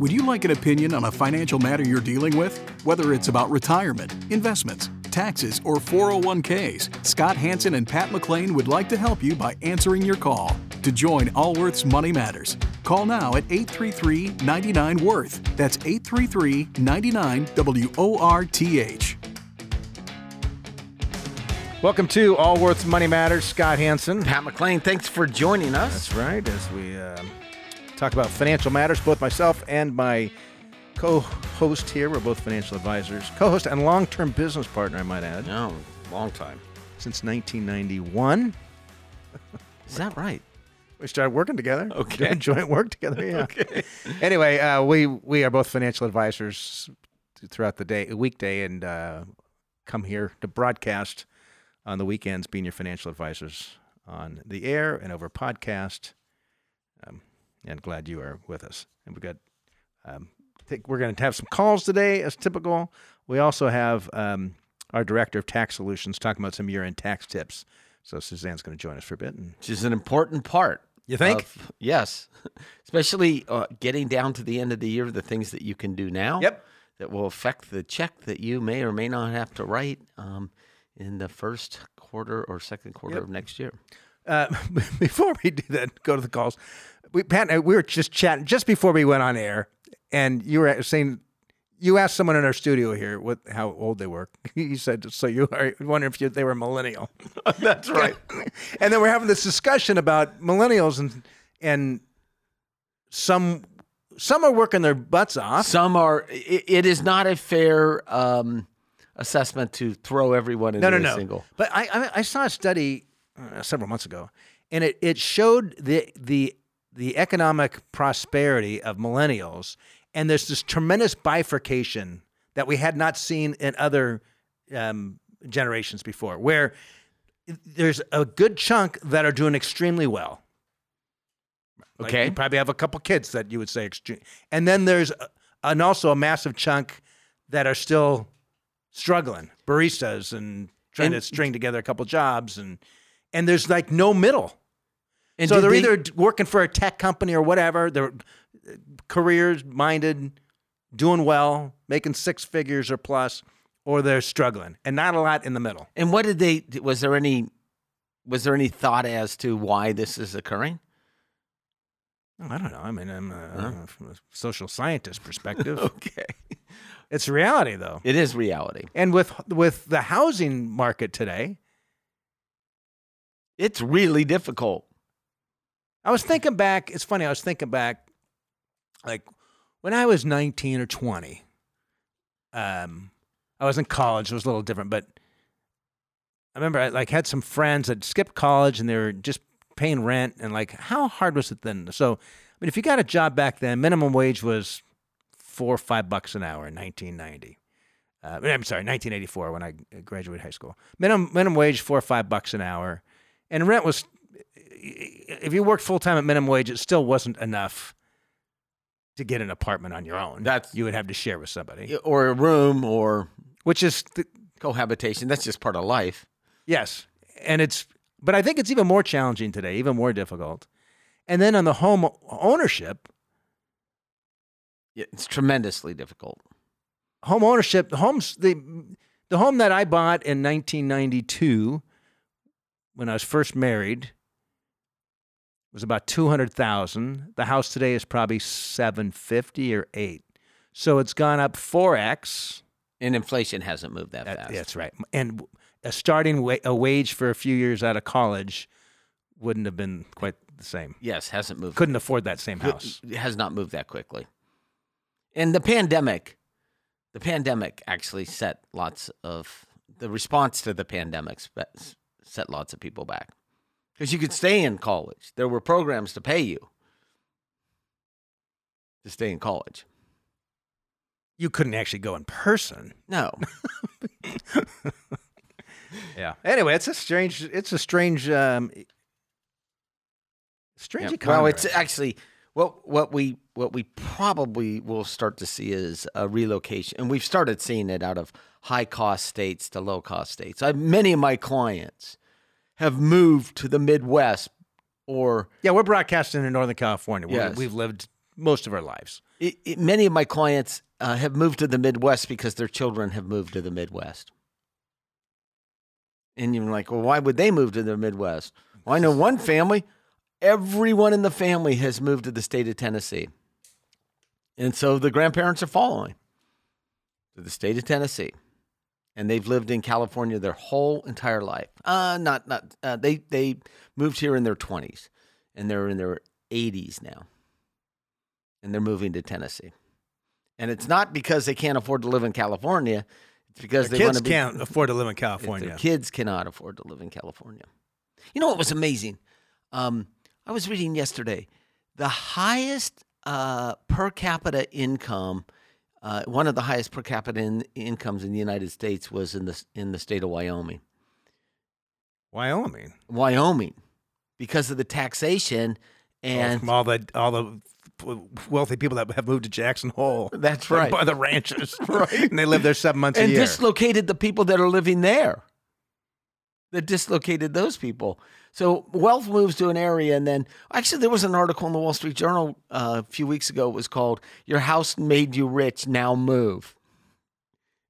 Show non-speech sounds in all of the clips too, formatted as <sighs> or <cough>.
Would you like an opinion on a financial matter you're dealing with? Whether it's about retirement, investments, taxes, or 401ks, Scott Hanson and Pat McClain would like to help you by answering your call. To join Allworth's Money Matters, call now at 833 99 Worth. That's 833 99 W O R T H. Welcome to Allworth's Money Matters. Scott Hanson. Pat McClain, thanks for joining us. That's right. As we uh, talk about financial matters, both myself and my co-host here, we're both financial advisors, co-host and long-term business partner, I might add, No, long time. since 1991. <laughs> Is that right? We started working together. Okay. Doing joint work together. Yeah. <laughs> Anyway, uh, we we are both financial advisors throughout the day, weekday, and uh, come here to broadcast on the weekends, being your financial advisors on the air and over podcast. And glad you are with us. And we've got, um, I think we're going to have some calls today, as typical. We also have um, our director of tax solutions talking about some year-end tax tips. So Suzanne's going to join us for a bit. And Which is an important part. You think? of- yes. <laughs> Especially uh, getting down to the end of the year, the things that you can do now. Yep. That will affect the check that you may or may not have to write um, in the first quarter or second quarter Yep. of next year. uh, <laughs> before we do that, go to the calls. We Pat, we were just chatting just before we went on air, and you were saying you asked someone in our studio here what how old they were. <laughs> You said, "So you are wondering if you, they were millennial." <laughs> That's right. <laughs> and then we're having this discussion about millennials and and some some are working their butts off. Some are, it, it is not a fair um, assessment to throw everyone into No, no, a no. single. But I, I, I saw a study uh, several months ago, and it, it showed the the the economic prosperity of millennials, and there's this tremendous bifurcation that we had not seen in other um, generations before, where there's a good chunk that are doing extremely well. Like, Okay. you probably have a couple kids that you would say extreme, and then there's a, and also a massive chunk that are still struggling, baristas and trying And- to string together a couple jobs, and and there's like no middle. And so they're they- either working for a tech company or whatever. They're careers minded, doing well, making six figures or plus, or they're struggling, and not a lot in the middle. And what did they? Was there any? Was there any thought as to why this is occurring? I don't know. I mean, I'm uh, Huh? from a social scientist perspective. <laughs> Okay, it's reality though, it is reality. and with with the housing market today, It's really difficult. I was thinking back. It's funny. I was thinking back, like when I was 19 or 20. Um, I was in college. It was a little different, but I remember I like had some friends that skipped college and they were just paying rent and like how hard was it then? So, I mean, if you got a job back then, minimum wage was four or five bucks an hour in 1990. Uh, I'm sorry, 1984 when I graduated high school. Minimum minimum wage four or five bucks an hour, and rent was if you worked full time at minimum wage, it still wasn't enough to get an apartment on your own. That's- you would have to share with somebody, Or a room or which is th- cohabitation. That's just part of life. yes, and it's but I think it's even more challenging today, even more difficult. And then on the home ownership, Yeah, It's tremendously difficult. home ownership, the homes the the home that I bought in 1992 when I was first married was about 200,000. The house today is probably 750 or 8. So it's gone up 4x. And inflation hasn't moved that That- fast. that's right. And a starting wa- a wage for a few years out of college wouldn't have been quite the same. Yes, hasn't moved. Couldn't afford that same house. It has not moved that quickly. And the pandemic, the pandemic actually set lots of the response to the pandemic set lots of people back because you could stay in college. There were programs to pay you to stay in college. You couldn't actually go in person. No, <laughs> Yeah. Anyway, it's a strange. It's a strange. Um, strange Yeah. economy. Well, it's actually what what we what we probably will start to see is a relocation, and we've started seeing it out of high cost states to low cost states. I, many of my clients have moved to the Midwest, or yeah. We're broadcasting in Northern California. Yes. We've lived most of our lives. It, it, many of my clients uh, have moved to the Midwest because their children have moved to the Midwest. And you're like, well, why would they move to the Midwest? Well, I know one family, everyone in the family has moved to the state of Tennessee. And so the grandparents are following to the state of Tennessee. And they've lived in California their whole entire life. Uh, not, not, uh, they, they moved here in their 20s and they're in their 80s now. And they're moving to Tennessee. And it's not because they can't afford to live in California. It's because Their they kids be, can't afford to live in California. Their kids cannot afford to live in California. You know what was amazing? Um, I was reading yesterday the highest uh, per capita income, uh, one of the highest per capita in, incomes in the United States was in the in the state of Wyoming. Wyoming. Wyoming, because of the taxation and from all the all the wealthy people that have moved to Jackson Hole. That's right. By the ranches. <laughs> right. And they live there seven months a year. and dislocated the people that are living there. That dislocated those people. So wealth moves to an area, and then actually there was an article in the Wall Street Journal uh, a few weeks ago. It was called "Your House Made You Rich, Now Move,"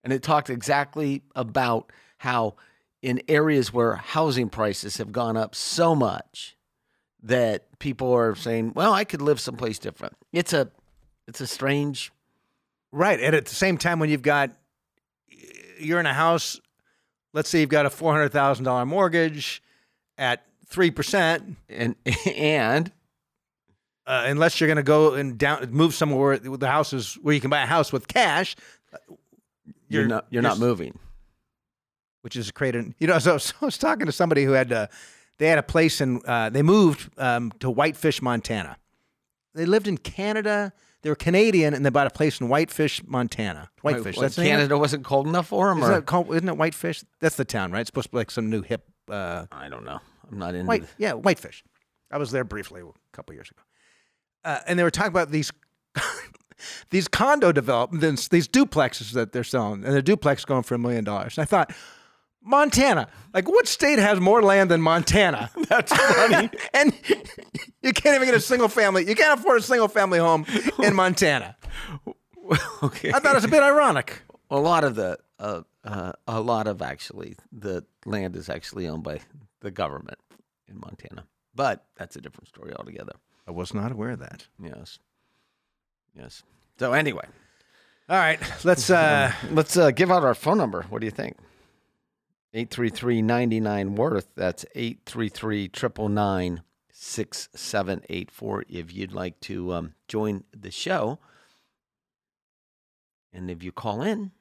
and it talked exactly about how in areas where housing prices have gone up so much that people are saying, "Well, I could live someplace different." It's a it's a strange Right. And at the same time, when you've got, you're in a house, let's say you've got a $400,000 mortgage at 3%, and and uh, unless you're going to go and down, move somewhere where the house is, where you can buy a house with cash, you're, not you're, not moving. which is created, you know, so, so I was talking to somebody who had, uh, they had a place in, uh, they moved um, to Whitefish, Montana. They lived in Canada. They were Canadian and they bought a place in Whitefish, Montana. Whitefish. What, that's? Canada wasn't cold enough for them, Isn't or it, called, isn't it Whitefish? That's the town, right? It's supposed to be like some new hip uh, I don't know. I'm not into. white. the- Yeah, Whitefish. I was there briefly a couple years ago, uh, and they were talking about these <laughs> these condo developments, these duplexes that they're selling, and the duplex going for a million dollars. I thought, Montana, like what state has more land than Montana? <laughs> That's funny. <laughs> and you can't even get a single family. You can't afford a single family home in Montana. okay. I thought it was a bit ironic. a lot of the uh, uh, a lot of actually the land is actually owned by the government in Montana, but that's a different story altogether. I was not aware of that. Yes. Yes. So anyway, All right, <laughs> let's. uh <laughs> let's uh, give out our phone number. What do you think? 833-99 worth. That's 833-999-6784 if you'd like to um, join the show. And if you call in,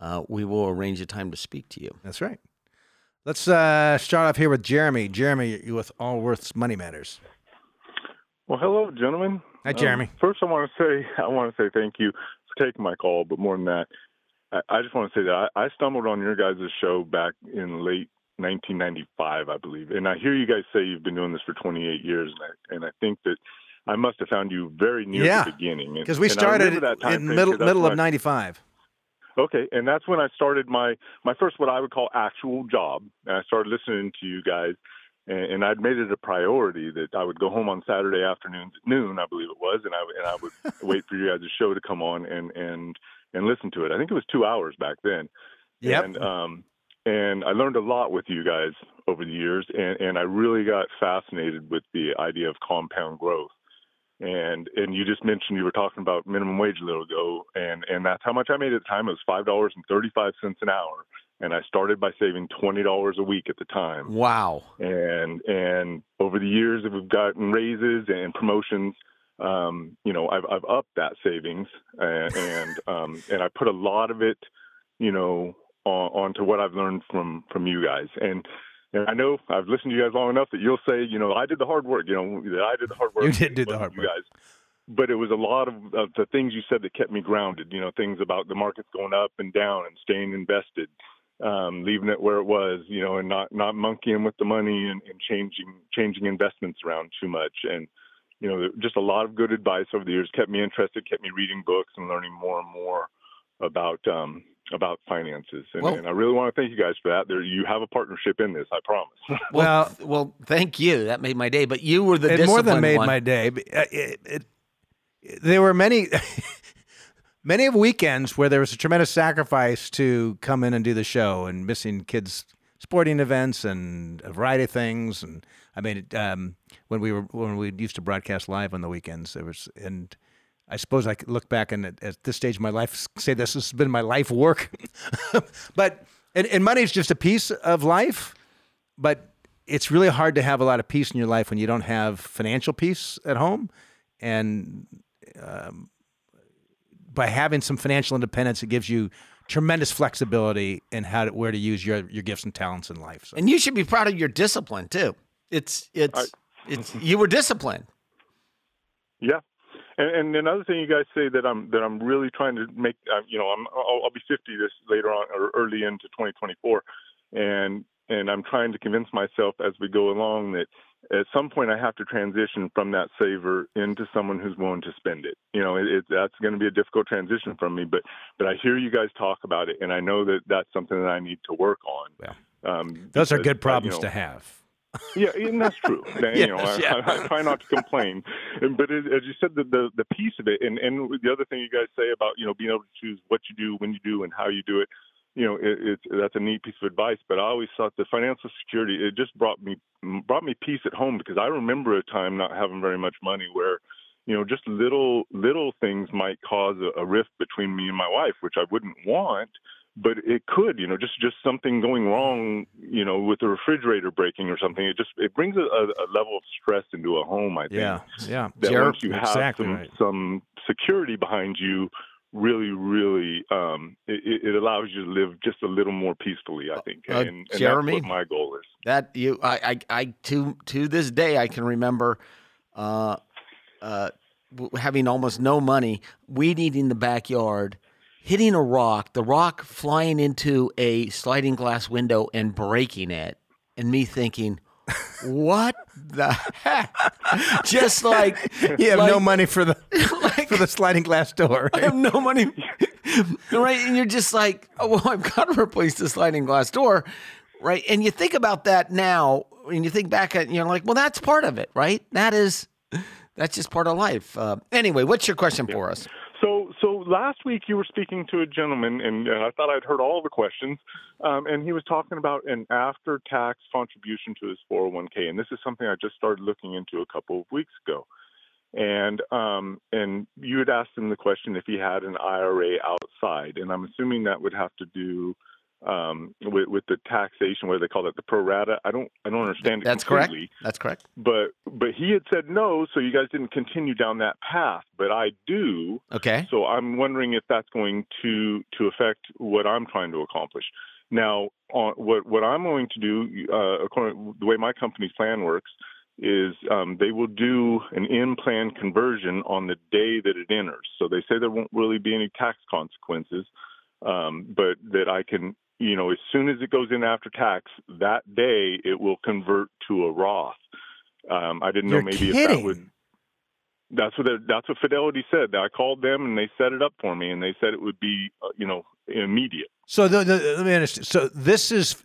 uh, we will arrange a time to speak to you. That's right. Let's uh, start off here with Jeremy. Jeremy, you with Allworth's Money Matters. Well, hello, gentlemen. Hi, Um, Jeremy. first, I want to say <laughs> I want to say thank you for taking my call. But more than that, I, I just want to say that I, I stumbled on your guys' show back in late 1995, I believe, and I hear you guys say you've been doing this for 28 years, and I, and I think that I must have found you very near Yeah, the beginning. Because we started that time in middle middle of I- '95. Okay, and that's when I started my my first what I would call actual job. And I started listening to you guys, and, and I'd made it a priority that I would go home on Saturday afternoons at noon, I believe it was, and I and I would <laughs> wait for you guys' show to come on and and and listen to it. I think it was two hours back then. Yep. And um and I learned a lot with you guys over the years, and and I really got fascinated with the idea of compound growth and and you just mentioned you were talking about minimum wage a little ago and and that's how much i made at the time. It was five dollars and thirty five cents an hour and i started by saving twenty dollars a week at the time. Wow. and and over the years we've gotten raises and promotions um you know i've i've upped that savings and and <laughs> um and i put a lot of it you know on, onto what i've learned from from you guys. And and I know I've listened to you guys long enough that you'll say, you know, I did the hard work. You know, that I did the hard work. You did do the hard work. guys. But it was a lot of, of the things you said that kept me grounded. You know, things about the markets going up and down and staying invested, um, leaving it where it was. You know, and not not monkeying with the money and, and changing changing investments around too much. And you know, just a lot of good advice over the years kept me interested, kept me reading books and learning more and more about um, about finances. And, Well- and I really want to thank you guys for that. There, you have a partnership in this, I promise. <laughs> Well- well, thank you. That made my day. But you were the It more than made one. my day. But, uh, It, it, there were many <laughs> many of weekends where there was a tremendous sacrifice to come in and do the show and missing kids sporting events and a variety of things and i mean um, when we were when we used to broadcast live on the weekends there was and i suppose i could look back and at, at this stage of my life say this has been my life work <laughs> but and, and money is just a piece of life but it's really hard to have a lot of peace in your life when you don't have financial peace at home and um, by having some financial independence, it gives you tremendous flexibility in how to, where to use your, your gifts and talents in life. So. And you should be proud of your discipline too. It's it's I, it's you were disciplined. Yeah, and, and another thing you guys say that I'm that I'm really trying to make. Uh, you know, I'm I'll, I'll be 50 this later on or early into 2024, and and I'm trying to convince myself as we go along that at some point I have to transition from that saver into someone who's willing to spend it. You know, it, it, that's going to be a difficult transition from me, but but I hear you guys talk about it, and I know that that's something that I need to work on. Yeah, um, those are good problems uh, you know, to have. Yeah, and that's true. <laughs> yes, you know, I, yeah. I, I, try not to complain, but it, as you said, the, the the piece of it, and and the other thing you guys say about you know being able to choose what you do, when you do, and how you do it you know, it, it, that's a neat piece of advice. But I always thought the financial security it just brought me brought me peace at home because I remember a time not having very much money where, you know, just little little things might cause a, a rift between me and my wife, which I wouldn't want, but it could, you know, just just something going wrong, you know, with the refrigerator breaking or something. It just it brings a, a level of stress into a home. I think. Yeah, yeah. That once you have exactly some right. some security behind you really, really, um, it, it, allows you to live just a little more peacefully. I think, uh, and, and Jeremy, that's what my goal is. That you, I, I, I, to to this day, I can remember, uh, uh, having almost no money, weed eating the backyard, hitting a rock, the rock flying into a sliding glass window and breaking it, and me thinking what the heck? <laughs> Just like you have like, no money for the <laughs> like, for the sliding glass door. I have no money, <laughs> right? And you're just like, oh well, I've got to replace the sliding glass door, right? And you think about that now, and you think back at, you're like, well, that's part of it, right? That is, that's just part of life. Uh, anyway, what's your question for us? So, so last week you were speaking to a gentleman, and, I thought I'd heard all the questions, um, and he was talking about an after-tax contribution to his 401k, and this is something I just started looking into a couple of weeks ago. And um, and you had asked him the question if he had an IRA outside, and I'm assuming that would have to do um, with, with the taxation, what they call it, the pro rata. I don't, I don't understand it. That's completely. correct. That's correct. But, but he had said no, so you guys didn't continue down that path. But I do. Okay. So I'm wondering if that's going to to affect what I'm trying to accomplish. Now, on, what what I'm going to do, uh, according the way my company's plan works, is um, they will do an in-plan conversion on the day that it enters. So they say there won't really be any tax consequences, um, but that I can you know, as soon as it goes in after tax, that day it will convert to a Roth. Um, I didn't You're know maybe kidding. if that would. That's what that's what Fidelity said. I called them and they set it up for me, and they said it would be, uh, you know, immediate. So the, the, let me understand. So this is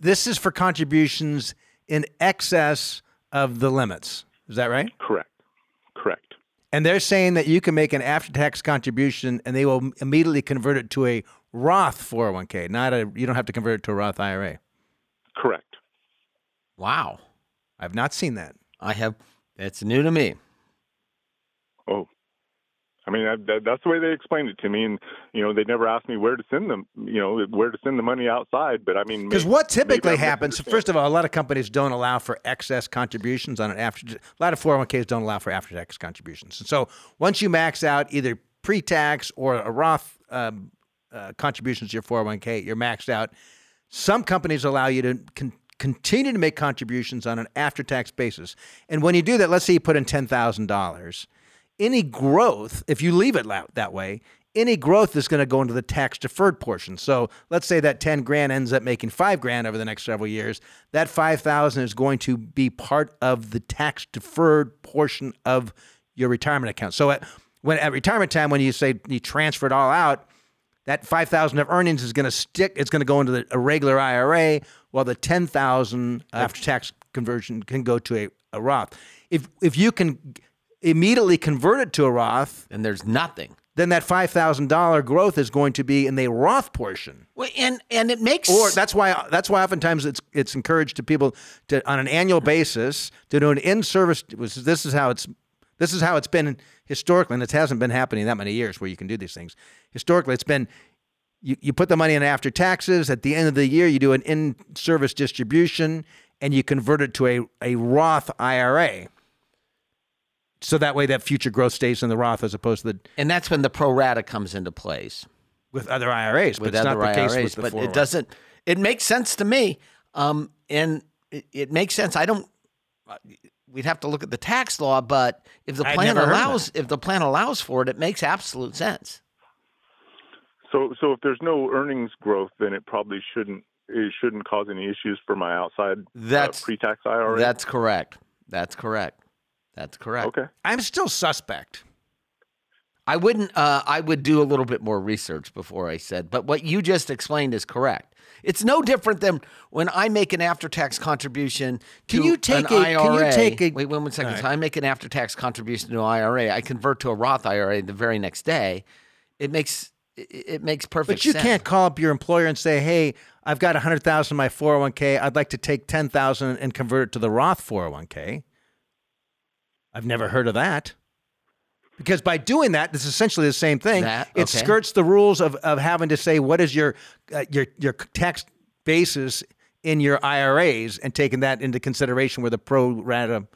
this is for contributions in excess of the limits. Is that right? Correct. Correct. And they're saying that you can make an after-tax contribution, and they will immediately convert it to a Roth 401k, not a. You don't have to convert it to a Roth IRA. Correct. Wow, I've not seen that. I have. That's new to me. Oh, I mean that, that's the way they explained it to me, and you know they never asked me where to send them, you know where to send the money outside. But I mean, because what typically happens, first of all, a lot of companies don't allow for excess contributions on an after. A lot of 401ks don't allow for after tax contributions, and so once you max out either pre-tax or a Roth um, uh, contributions to your 401k, you're maxed out. Some companies allow you to con- continue to make contributions on an after tax basis. And when you do that, let's say you put in $10,000, any growth, if you leave it that way, any growth is going to go into the tax deferred portion. So let's say that 10 grand ends up making 5 grand over the next several years. That 5,000 is going to be part of the tax deferred portion of your retirement account. So at when at retirement time when you say you transfer it all out, that 5000 of earnings is going to stick it's going to go into the, a regular ira while the 10000 after tax conversion can go to a, a roth if if you can immediately convert it to a Roth, and there's nothing. then that five thousand dollar growth is going to be in the Roth portion. Well, and and it makes Or that's why that's why oftentimes it's it's encouraged to people to on an annual basis to do an in service. This is how it's this is how it's been historically, and it hasn't been happening that many years where you can do these things. Historically, it's been you, you put the money in after taxes. At the end of the year, you do an in service distribution and you convert it to a, a Roth IRA. So that way, that future growth stays in the Roth as opposed to the and that's when the pro rata comes into place with other IRAs. with but it's other not the IRAs. case with the but 401. it doesn't. It makes sense to me, um, and it, it makes sense. I don't. Uh, We'd have to look at the tax law, but if the plan never heard of allows, if the plan allows for it, it makes absolute sense. So, so if there's no earnings growth, then it probably shouldn't it shouldn't cause any issues for my outside That's- uh, pre-tax IRA. That's correct. That's correct. That's correct. okay. I'm still suspect. I wouldn't. Uh, I would do a little bit more research before I said. But what you just explained is correct. It's no different than when I make an after-tax contribution to Can you take an a- can you IRA. take a- wait, one second. Right. So I make an after-tax contribution to an IRA. I convert to a Roth IRA the very next day. It makes it, it makes perfect. But you sense. can't call up your employer and say, "Hey, I've got 100,000 in my 401k. I'd like to take 10,000 and convert it to the Roth 401k." I've never heard of that. Because by doing that, this is essentially the same thing. That- It skirts the rules of, of having to say what is your uh, your your tax basis in your IRAs and taking that into consideration where the pro rata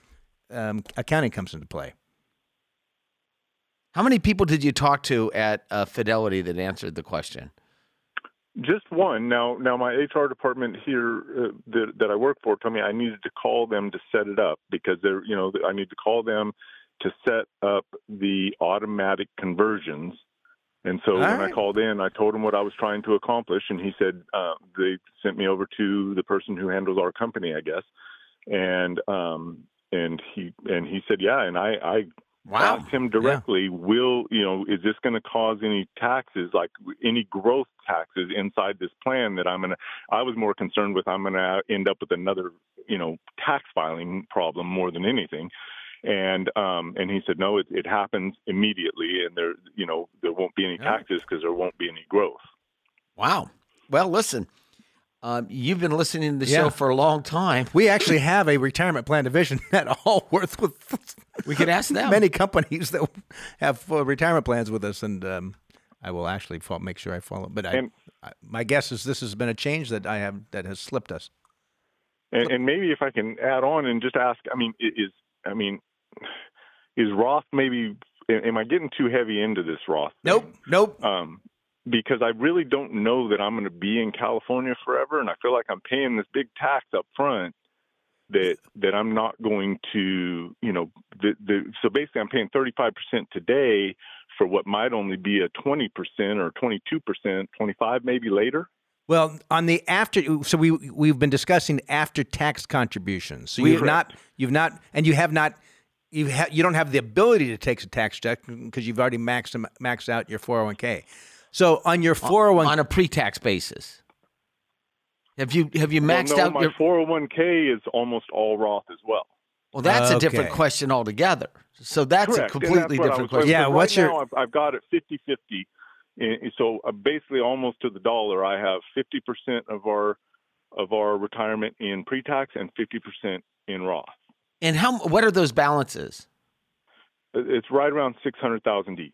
um, accounting comes into play. How many people did you talk to at uh, Fidelity that answered the question? Just one. Now, now my HR department here uh, that, that I work for told me I needed to call them to set it up because they're, you know, I need to call them to set up the automatic conversions. And so All when right. I called in, I told him what I was trying to accomplish, and he said uh, they sent me over to the person who handles our company, I guess, and um, and he and he said, yeah, and I I Wow. asked him directly, will, you know, is this going to cause any taxes, like any growth taxes inside this plan that I'm going to, I was more concerned with I'm going to end up with another, you know, tax filing problem more than anything. And, um, and he said, no, it, it happens immediately and there, you know, there won't be any taxes because there won't be any growth. Wow. Well, listen, um, you've been listening to the Yeah. show for a long time. We actually have a retirement plan division <laughs> at Allworth with We could ask them. many companies that have uh, retirement plans with us, and um, I will actually fo- make sure I follow. But I, And- I, my guess is this has been a change that I have that has slipped us. And, and maybe if I can add on and just ask, I mean, is I mean, is Roth maybe? Am I getting too heavy into this Roth? thing? Nope, nope. Um, because I really don't know that I'm going to be in California forever, and I feel like I'm paying this big tax up front that that I'm not going to, you know, the, the so basically I'm paying 35% today for what might only be a 20% or 22%, 25 maybe later. Well, on the after, so we we've been discussing after tax contributions. So you've not, you've not, and you have not, you ha- you don't have the ability to take a tax deduction because you've already maxed them- maxed out your 401k. So on your 401, on a pre-tax basis. Have you have you Well, maxed no, out my your? 401k is almost all Roth as well. Well, that's a different question altogether. So that's Correct. a completely that's different question. Yeah, but what's right your- now I've, I've got it 50-50. So uh, basically, almost to the dollar, I have 50% of our of our retirement in pre-tax and 50% in Roth. And how? What are those balances? It's right around 600,000 each.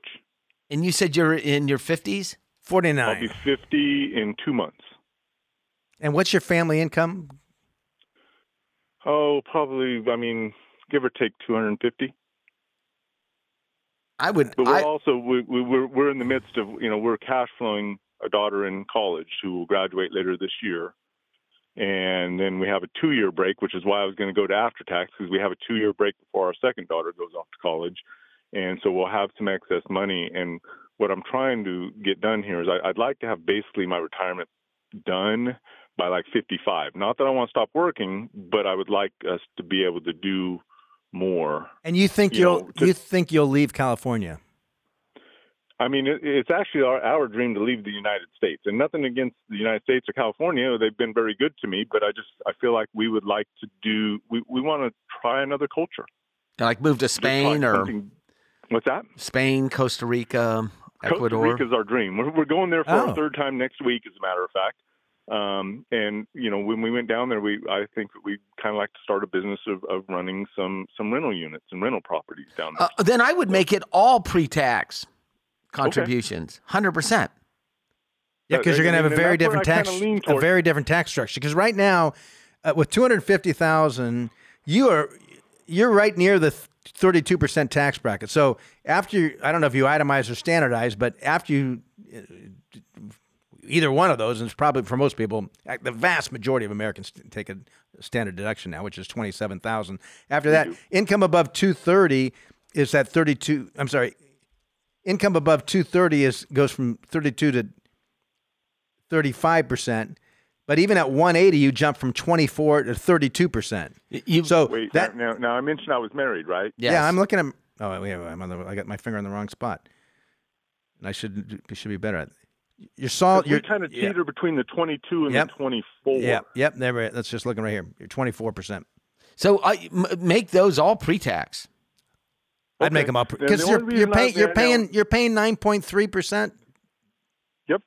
And you said you're in your fifties. Forty nine. I'll be 50 in two months. And what's your family income? Oh, probably. I mean, give or take 250. I would. But we're I, also we, we, we're we're in the midst of you know we're cash flowing a daughter in college who will graduate later this year, and then we have a two year break, which is why I was going to go to after tax because we have a two year break before our second daughter goes off to college, and so we'll have some excess money. And what I'm trying to get done here is I, I'd like to have basically my retirement done by like 55. Not that I want to stop working, but I would like us to be able to do more. And you think You will you think you'll leave California? I mean, it's actually our, our dream to leave the United States, and nothing against the United States or California. They've been very good to me, but I just I feel like we would like to do. We we want to try another culture. Like move to Spain or What's that? Spain, Costa Rica, Ecuador. Costa Rica's our dream. We're, we're going there for Oh. our third time next week, as a matter of fact. Um, and you know, when we went down there, we I think we kind of like to start a business of, of running some some rental units and rental properties down there. Uh, then I would make it all pre-tax contributions, hundred percent. Yeah, Uh, because you're going to have a very different tax, a very different tax structure. Because right now, uh, with two hundred fifty thousand, you are you're right near the thirty-two percent tax bracket. So after you, I don't know if you itemize or standardize, but after you, uh, either one of those, and it's probably for most people, uh, the vast majority of Americans take a standard deduction now, which is twenty-seven thousand. After that, income above two thirty is that thirty-two. I'm sorry, income above two thirty is goes from thirty-two to 35%. But even at 180, you jump from 24 to 32%. So Wait, that, now, now I mentioned I was married, right? yes. yeah, I'm looking at, oh, wait, wait, I'm on the, I got my finger on the wrong spot. And I should, should be better at You're solid. You're kind of yeah, teeter between the 22 and Yep. the 24. Yeah, yep. There, we- that's just looking right here. You're 24%. So I m- make those all pre-tax. I'd make them up because you're, you're reason I- paying you're paying you're paying 9.3% Yep.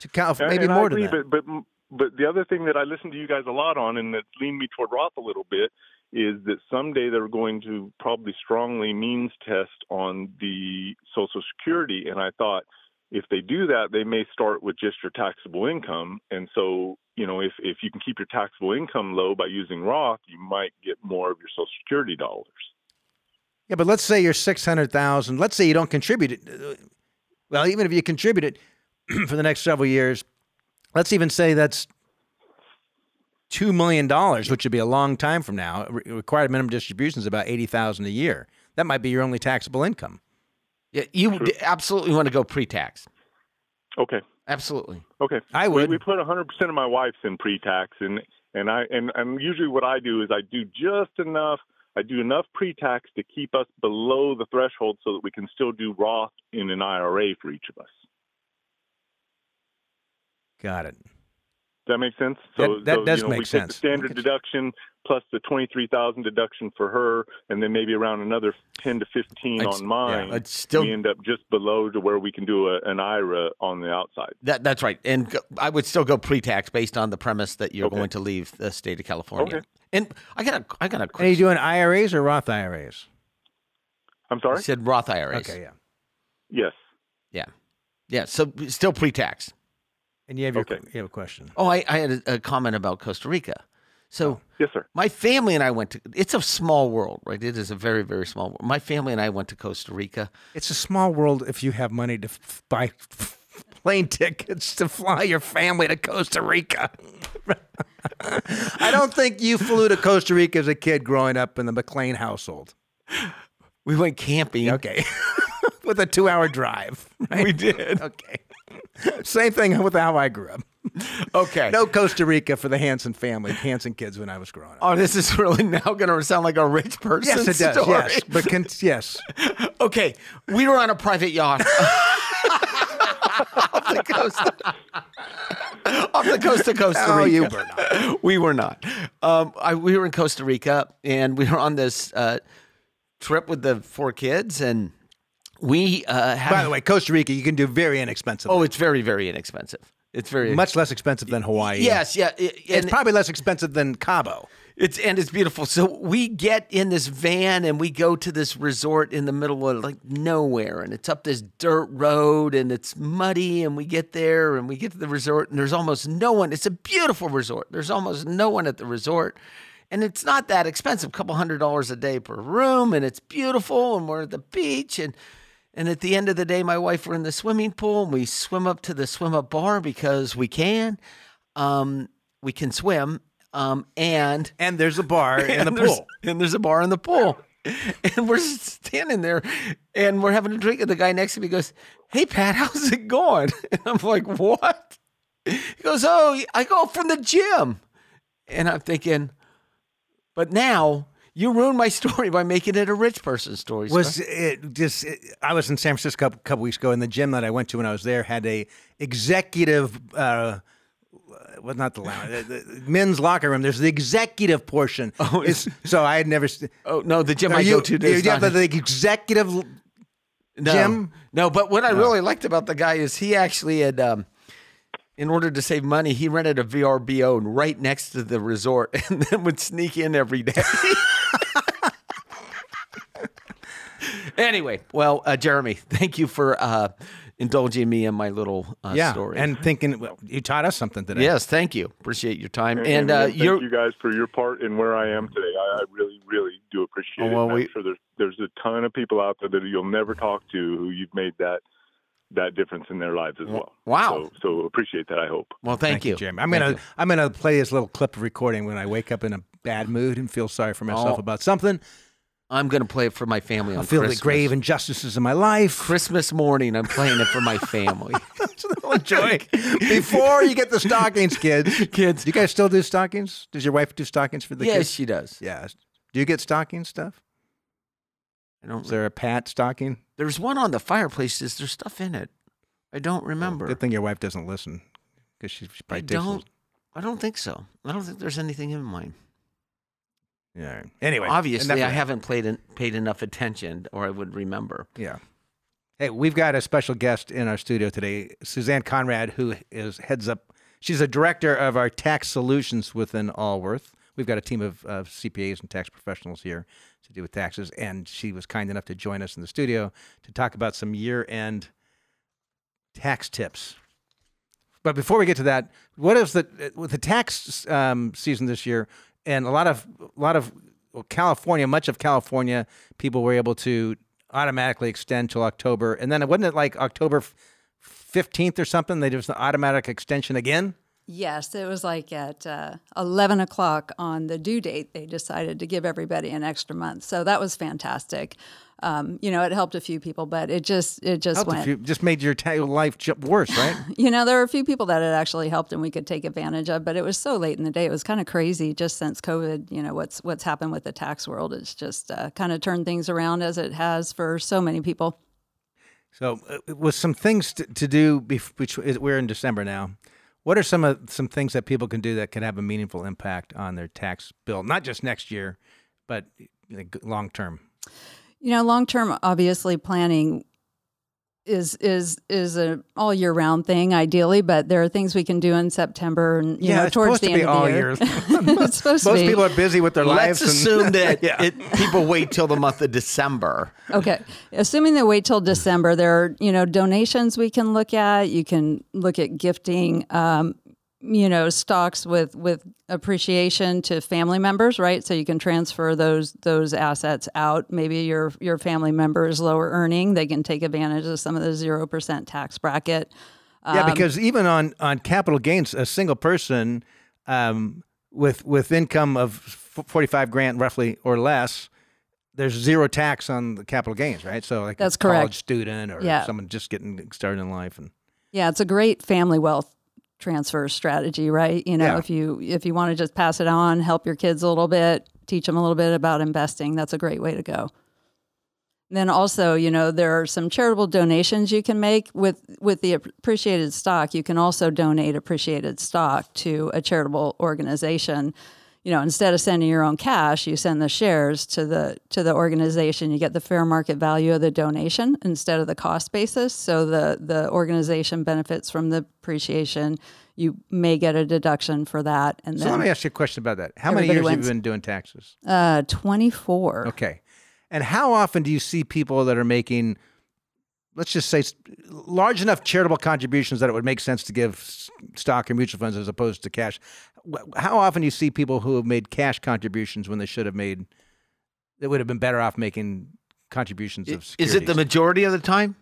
to count maybe and I more agree, than that. But, but but the other thing that I listen to you guys a lot on, and that's leaned me toward Roth a little bit, is that someday they're going to probably strongly means test on the Social Security, and I thought if they do that, they may start with just your taxable income, and so you know if if you can keep your taxable income low by using Roth, you might get more of your Social Security dollars. Yeah, but let's say you're 600,000. Let's say you don't contribute it. Well, even if you contribute it <clears throat> for the next several years, let's even say that's $2 million, which would be a long time from now. Re- required minimum distribution is about 80,000 a year. That might be your only taxable income. Yeah, you d- absolutely want to go pre-tax. Okay. Absolutely. Okay. I We- would. We, put 100% of my wife's in pre-tax, and and I and, and usually what I do is I do just enough. I do enough pre-tax to keep us below the threshold, so that we can still do Roth in an IRA for each of us. Got it. Does that make sense? That- that so, does you know, make we sense. Take the standard deduction plus the 23,000 deduction for her, and then maybe around another 10 to 15 It's- on mine. yeah, it's still- we end up just below to where we can do a, an IRA on the outside. That that's right. And go, I would still go pre-tax based on the premise that you're Okay. going to leave the state of California. Okay. And I got a I got a And are you doing IRAs or Roth IRAs? I'm I sorry. said Roth IRAs. Okay, yeah. Yes. Yeah. Yeah. So still pre-tax. And you have your Okay. you have a question. Oh, I, I had a, a comment about Costa Rica. So oh, Yes, sir. my family and I went to. It's a small world, right? It is a very very small. world. My family and I went to Costa Rica. It's a small world if you have money to f- buy plane tickets to fly your family to Costa Rica. <laughs> I don't think you flew to Costa Rica as a kid growing up in the McClain household. We went camping. Okay. <laughs> with a two hour drive. right? We did. Okay. <laughs> Same thing with how I grew up. <laughs> Okay. No Costa Rica for the Hanson family, Hanson kids when I was growing up. Oh, this is really now going to sound like a rich person. yes, it does. story. Yes, but <laughs> yes, Okay, we were on a private yacht off the coast, off the coast of Costa Rica. Oh, you were not. We were not. Um, I, we were in Costa Rica, and we were on this uh, trip with the four kids, and we uh, had. By the way, Costa Rica you can do very inexpensive. oh, it's very, very inexpensive. It's very much less expensive than Hawaii. Yes, yeah, it- It's probably less expensive than Cabo. It's and it's beautiful. So we get in this van and we go to this resort in the middle of like nowhere, and it's up this dirt road and it's muddy. And we get there and we get to the resort and there's almost no one. It's a beautiful resort. There's almost no one at the resort, and it's not that expensive, a couple hundred dollars a day per room, and it's beautiful. And we're at the beach and. And at the end of the day, my wife we're in the swimming pool and we swim up to the swim up bar because we can. Um, we can swim. Um, and And there's a bar <laughs> in the pool. And there's a bar in the pool. <laughs> And we're standing there and we're having a drink. And the guy next to me goes, Hey, Pat, <laughs> how's it going? And I'm like, What? He goes, Oh, I go from the gym. And I'm thinking, But now you ruined my <laughs> story by making it a rich person story. sir." Was it just? It, I was in San Francisco a couple weeks ago, and the gym that I went to when I was there had a executive uh, well, not the lounge, the, the men's locker room. There's the executive portion. <laughs> Oh, It's- so I had never. Oh no, the gym I you, go to does have not the executive. no, gym? No, but what I really liked about the guy is he actually had, um, in order to save money, he rented a VRBO right next to the resort, <laughs> and then would sneak in every day. Anyway, well, uh, Jeremy, <laughs> thank you for uh, indulging me in my little uh, Yeah, story. and thinking well, you taught us something today. yes, thank you. Appreciate your time. And, And, uh, thank you're you guys for your part in where I am today. I, I really, really do appreciate Oh, well, it. I'm we- sure there's there's a ton of people out there that you'll never talk to who you've made that that difference in their lives as well. Wow. So, so appreciate that. I hope. well. Thank, you, Jeremy. I'm Thank gonna you. I'm gonna play this little clip of recording when I wake up in a bad mood and feel sorry for myself Oh. about something. I'm gonna play it for my family on I feel Christmas. the grave injustices in my life. Christmas morning. I'm playing it for my family. <laughs> Enjoy <laughs> before you get the stockings, kids. <laughs> Kids. do you guys still do stockings? Does your wife do stockings for the yes, kids? Yes, she does. Yeah. Do you get stocking stuff? I don't. Is there a pat stocking? There's one on the fireplace. Is there stuff in it? I don't oh, remember. Good thing your wife doesn't listen because she, she probably those- don't. I don't think so. I don't think there's anything in mine. Yeah. Anyway, Obviously, I haven't played en- paid enough attention, or I would remember. Yeah. Hey, we've got a special guest in our studio today, Suzanne Conrad, who is heads up. She's a director of our tax solutions within Allworth. We've got a team of, of CPAs and tax professionals here to do with taxes, and she was kind enough to join us in the studio to talk about some year-end tax tips. But before we get to that, what is the with the tax um, season this year, and a lot of a lot of California, much of California, people were able to automatically extend till October, and then it wasn't it like October fifteenth or something? They did an automatic extension again. Yes, it was like at uh, 11 o'clock on the due date, they decided to give everybody an extra month. So that was fantastic. Um, you know, it helped a few people, but it just it just Helped went. you- just made your ta- life ju- worse, right? <laughs> You know, there were a few people that it actually helped and we could take advantage of, but it was so late in the day. It was kind of crazy just since COVID. You know, what's what's happened with the tax world. It's just uh, kind of turned things around as it has for so many people. So, uh, with some things to, to do, bef- which is- we're in December now. What are some of some things that people can do that can have a meaningful impact on their tax bill, not just next year, but like, long term? You know, long term, obviously, planning is is is a all year round thing, ideally. But there are things we can do in September and you Yeah, know it's towards supposed the to be end of all the year. year. <laughs> <laughs> it's supposed to Most be. people are busy with their Let's lives. and- assume <laughs> that yeah. it, people wait till the month of December. Okay. Assuming they wait till December, there are, you know, donations we can look at. You can look at gifting, um, you know, stocks with, with appreciation to family members, right? So you can transfer those those assets out. Maybe your your family member is lower earning. They can take advantage of some of the zero percent tax bracket. Yeah, Um, because even on on capital gains, a single person um, with with income of forty five grand roughly or less, there's zero tax on the capital gains, right? So like That's a college correct. student or Yeah. someone just getting started in life, and Yeah, it's a great family wealth transfer strategy, right? You know, Yeah. if you if you want to just pass it on, help your kids a little bit, teach them a little bit about investing, that's a great way to go. Then also, you know, there are some charitable donations you can make with with the appreciated stock. You can also donate appreciated stock to a charitable organization. You know, instead of sending your own cash, you send the shares to the to the organization. You get the fair market value of the donation instead of the cost basis. So the the organization benefits from the appreciation. You may get a deduction for that, and so let me ask you a question about that. How many years have you been doing taxes? uh, twenty four. Okay, and how often do you see people that are making, let's just say, large enough charitable contributions that it would make sense to give stock or mutual funds as opposed to cash? Wh- How often do you see people who have made cash contributions when they should have made, they would have been better off making contributions of Is it the majority of the time?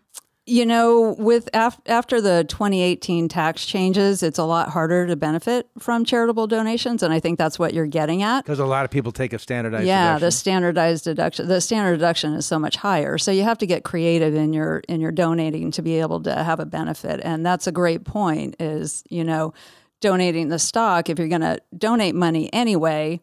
You know, with af- after the 2018 tax changes, it's a lot harder to benefit from charitable donations, and I think that's what you're getting at. Because a lot of people take a standardized. yeah, the deduction. standardized deduction, the standard deduction is so much higher. So you have to get creative in your in your donating to be able to have a benefit, and that's a great point. Is you know, donating the stock if you're going to donate money anyway.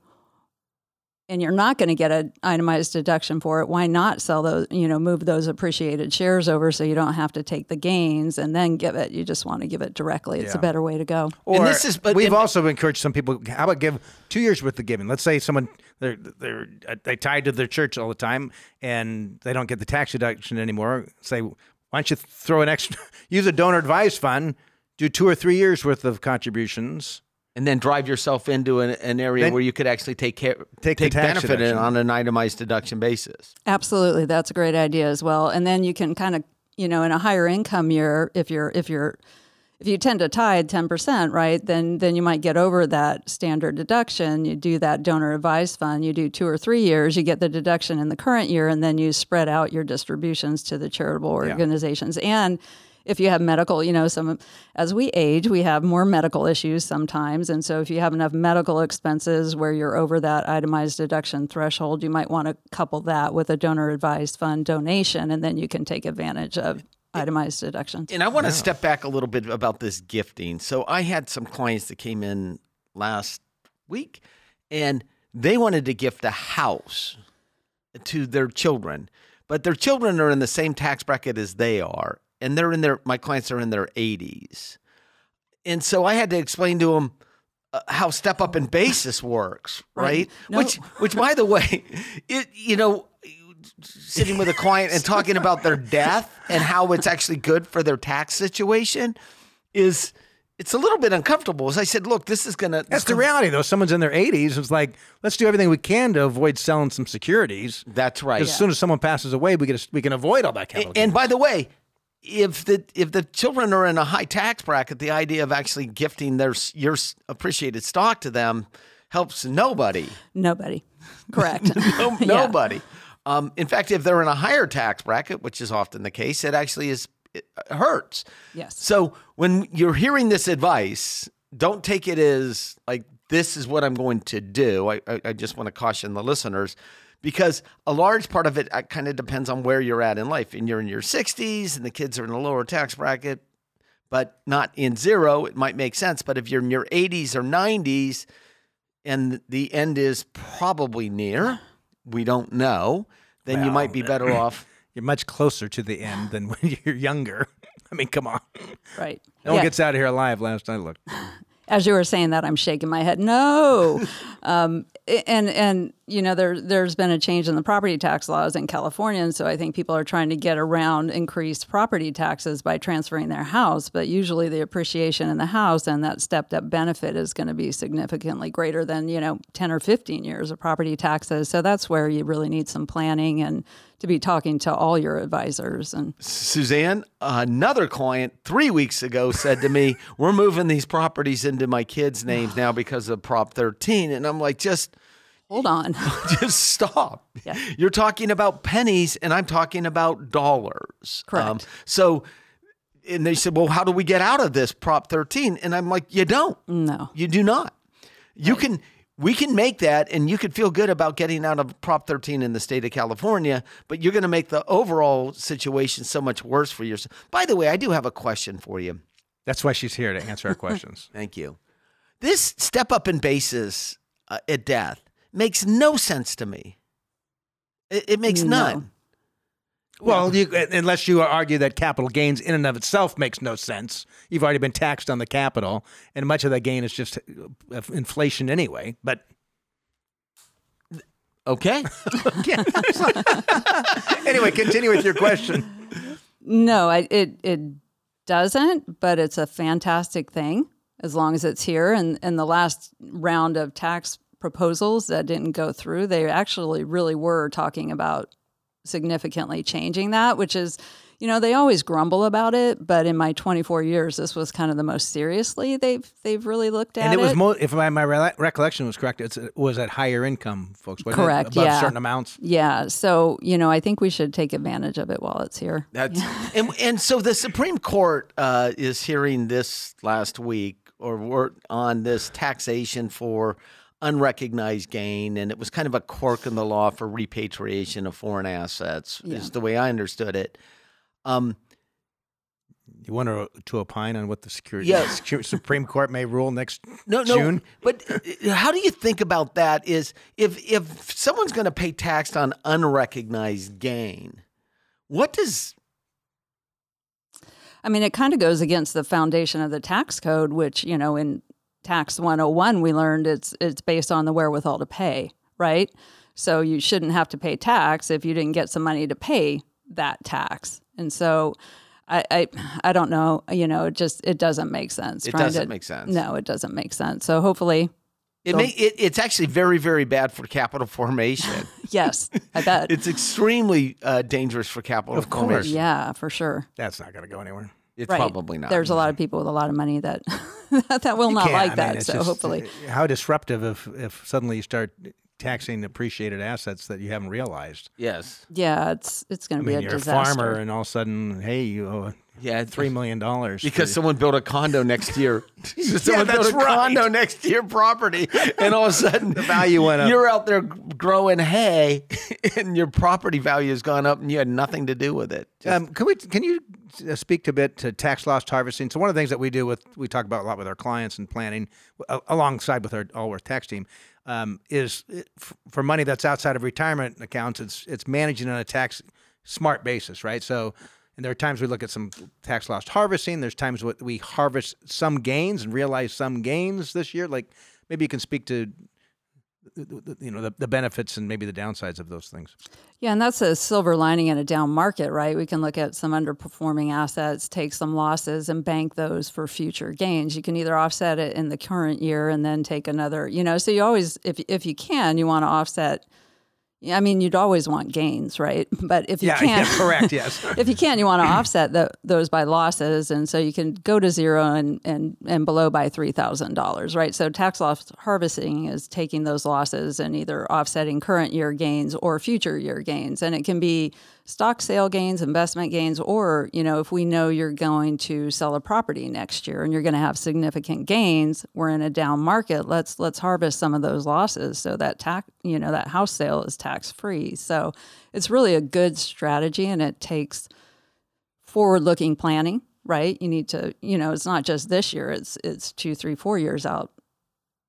and you're not going to get an itemized deduction for it, why not sell those, you know, move those appreciated shares over so you don't have to take the gains and then give it. You just want to give it directly. It's Yeah. a better way to go. Or this is- but- we've and- also encouraged some people. How about give two years worth of giving? Let's say someone they're they're uh, they tied to their church all the time and they don't get the tax deduction anymore. Say, why don't you throw an extra? <laughs> Use a donor advised fund. Do two or three years worth of contributions. and then drive yourself into an, an area Then- where you could actually take care, Take the benefit in deduction. on an itemized deduction basis. Absolutely, that's a great idea as well. And then you can kind of, you know, in a higher income year, if you're if you're if you tend to tithe ten percent, right, then then you might get over that standard deduction. You do that donor advised fund. You do two or three years, you get the deduction in the current year, and then you spread out your distributions to the charitable organizations. And if you have medical, you know, some as we age, we have more medical issues sometimes, and so if you have enough medical expenses where you're over that itemized deduction threshold, you might want to couple that with a donor advised fund donation, and then you can take advantage of itemized deductions. And I want to step back a little bit about this gifting. So I had some clients that came in last week and they wanted to gift a house to their children, but their children are in the same tax bracket as they are. And they're in their, my clients are in their 80s. And so I had to explain to them uh, how step up in basis works, <laughs> right? Right. No. Which, which by the way, it, you know, sitting with a client and talking about their death and how it's actually good for their tax situation is it's a little bit uncomfortable. As I said, look, this is gonna That's the reality, though. Someone's in their 80s. It's like let's do everything we can to avoid selling some securities. That's right. As soon as someone passes away, we get a, we can avoid all that capital. And gains. by the way, if the if the children are in a high tax bracket, the idea of actually gifting their your appreciated stock to them helps nobody. Nobody, correct? <laughs> No, <laughs> Yeah. nobody. Um, in fact, if they're in a higher tax bracket, which is often the case, it actually is it hurts. Yes. So when you're hearing this advice, don't take it as like this is what I'm going to do. I, I, I just want to caution the listeners because a large part of it uh, kind of depends on where you're at in life. And you're in your 60s and the kids are in a lower tax bracket, but not in zero, it might make sense. But if you're in your 80s or 90s and the end is probably near, <sighs> we don't know, then you might be better off. <laughs> You're much closer to the end than <laughs> when you're younger. <laughs> I mean, come on. right. No one Yeah. gets out of here alive. Last I looked. As you were saying that, I'm shaking my head. No, <laughs> um, and and you know there there's been a change in the property tax laws in California, and so I think people are trying to get around increased property taxes by transferring their house. But usually, the appreciation in the house and that stepped up benefit is going to be significantly greater than you know 10 or 15 years of property taxes. So that's where you really need some planning and to be talking to all your advisors and Suzanne, another client three weeks ago said to me, <laughs> We're moving these properties into my kids' names now because of Prop 13. And I'm like, just hold on. <laughs> just stop. Yeah. You're talking about pennies and I'm talking about dollars. Um, Correct. so and they said, Well, how do we get out of this Prop 13? And I'm like, You don't. no. You do not. You can we can make that and you could feel good about getting out of Prop 13 in the state of California, but you're going to make the overall situation so much worse for yourself. By the way, I do have a question for you. That's why she's here to answer our questions. <laughs> Thank you. This step up in basis uh, at death makes no sense to me. It, it makes No. none. Well, you, unless you argue that capital gains in and of itself makes no sense, you've already been taxed on the capital, and much of that gain is just uh, inflation anyway. But Okay. <laughs> anyway, continue with your question. No, I, it it doesn't, but it's a fantastic thing as long as it's here. And in the last round of tax proposals that didn't go through, they actually really were talking about significantly changing that, which is, you know, they always grumble about it, but in my 24 years, this was kind of the most seriously they've they've really looked at And it was, it. mo- if my, my re- recollection was correct, it's, it was at higher income folks. wasn't it? Correct, Above yeah. certain amounts. yeah, so you know, I think we should take advantage of it while it's here. That's <laughs> and and so the Supreme Court uh, is hearing this last week or on this taxation for unrecognized gain, and it was kind of a quirk in the law for repatriation of foreign assets, is the way I understood it. Um, You want to, to opine on what the security Yeah. <laughs> Secu- Supreme Court may rule next No, no. June? But uh, how do you think about that? Is if if someone's going to pay tax on unrecognized gain, what does I mean, it kind of goes against the foundation of the tax code, which, you know, in tax 101 we learned it's it's based on the wherewithal to pay, right? So you shouldn't have to pay tax if you didn't get some money to pay that tax. And so I I, I don't know, you know, it just it doesn't make sense. It doesn't to- make sense. No, it doesn't make sense. So hopefully, it, may, it it's actually very very bad for capital formation. <laughs> yes, I bet. it's extremely uh, dangerous for capital Of course. yeah, for sure. That's not going to go anywhere. It's Right. probably not. There's a lot of people with a lot of money that <laughs> that will not Can't- like I that. mean, it's so just, hopefully, uh, how disruptive if if suddenly you start taxing appreciated assets that you haven't realized. yes. yeah, it's it's going to be mean, a you're disaster. a farmer, and all of a sudden, hey, you owe Yeah, three million dollars because someone built a condo next <laughs> year. someone that's built a right. condo <laughs> next to your property, and all of a sudden the value went up. You're out there growing hay, and your property value has gone up, and you had nothing to do with it. Just- Um, can we? Can you speak a bit to tax loss harvesting? So one of the things that we do with we talk about a lot with our clients and planning, uh, alongside with our Allworth tax team, um, is uh, for money that's outside of retirement accounts. It's it's managing on a tax smart basis, right? So. And there are times we look at some tax loss harvesting. There's times we harvest some gains and realize some gains this year. Like maybe you can speak to, you know, the, the benefits and maybe the downsides of those things. Yeah, and that's a silver lining in a down market, right? We can look at some underperforming assets, take some losses, and bank those for future gains. You can either offset it in the current year and then take another, you know. So you always, if if you can, you want to offset. I mean, you'd always want gains, right? <laughs> But if you Yeah, can't, yeah, <laughs> correct. Yes. <laughs> if you can, you want <clears throat> to offset the, those by losses, and so you can go to zero and and, and below by three thousand dollars, right? So tax loss harvesting is taking those losses and either offsetting current year gains or future year gains, and it can be stock sale gains, investment gains, or you know if we know you're going to sell a property next year and you're going to have significant gains, we're in a down market. Let's let's harvest some of those losses so that tax you know that house sale is tax free. So it's really a good strategy, and it takes forward looking planning right you need to you know it's not just this year it's it's two three four years out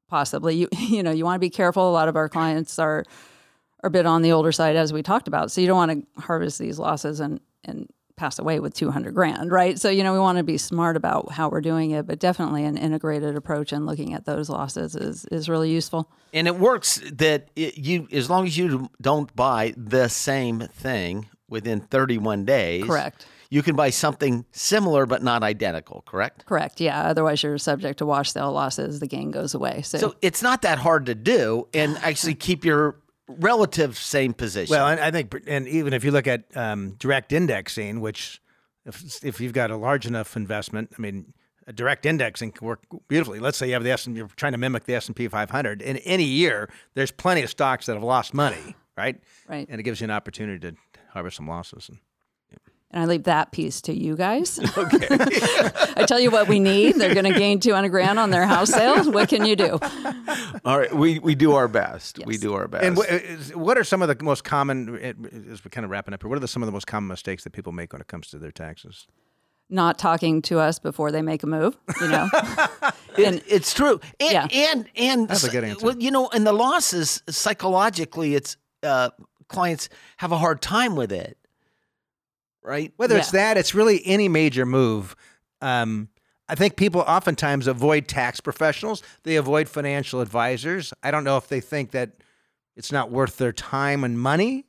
possibly you <laughs> you know you want to be careful a lot of our clients are are a bit on the older side as we talked about so you don't want to harvest these losses and and pass away with 200 grand right so you know we want to be smart about how we're doing it but definitely an integrated approach and looking at those losses is is really useful and it works that it, you, as long as you don't buy the same thing within 31 days, Correct. You can buy something similar but not identical. Correct. correct yeah otherwise you're subject to wash sale losses the gain goes away so, So it's not that hard to do, and actually keep your relative same position. Well, and I think, and even if you look at um, direct indexing, which if if you've got a large enough investment, I mean, a direct indexing can work beautifully. Let's say you have the S and you're trying to mimic the S and P 500. In any year, there's plenty of stocks that have lost money, right? Right. And it gives you an opportunity to harvest some losses. And I leave that piece to you guys. <laughs> <laughs> Okay. I tell you what we need. They're going to gain 200 grand on their house sales. <laughs> What can you do? All right, we, we do our best. We do our best. And what, is, what are some of the most common, as we're kind of wrapping up here, what are the, some of the most common mistakes that people make when it comes to their taxes? Not talking to us before they make a move, you know? It- it's true. And Yeah. and and That's a good answer. Well, you know, and the losses psychologically, it's uh, clients have a hard time with it, right? Whether it's that, it's really any major move. Um, I think people oftentimes avoid tax professionals. They avoid financial advisors. I don't know if they think that it's not worth their time and money.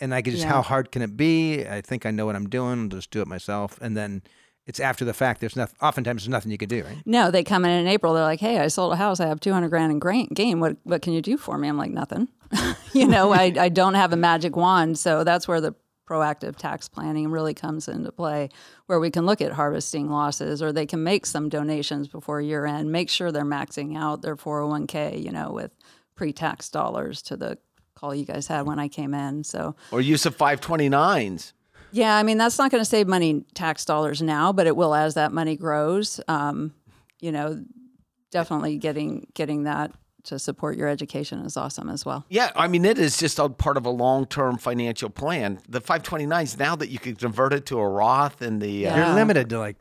And like, just Yeah. how hard can it be? I think I know what I'm doing. I'll just do it myself. And then it's after the fact. There's nothing. Oftentimes, there's nothing you can do. Right? No, they come in in April. They're like, "Hey, I sold a house. I have two hundred grand in grain, gain. What what can you do for me?" I'm like, "Nothing." <laughs> you know, I I don't have a magic wand, so that's where the proactive tax planning really comes into play, where we can look at harvesting losses, or they can make some donations before year end. Make sure they're maxing out their 401k, you know, with pre-tax dollars to the call you guys had when I came in. So Or use of five twenty nines. yeah, I mean that's not going to save money tax dollars now, but it will as that money grows. Um, you know, definitely getting getting that to support your education is awesome as well. Yeah, I mean, it is just a part of a long term financial plan. The 529s, now that you can convert it to a Roth and the. Uh, You're limited to like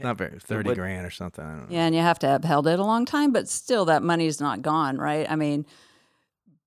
not very thirty would- grand or something. I don't know. Yeah, and you have to have held it a long time, but still that money's not gone, right? I mean,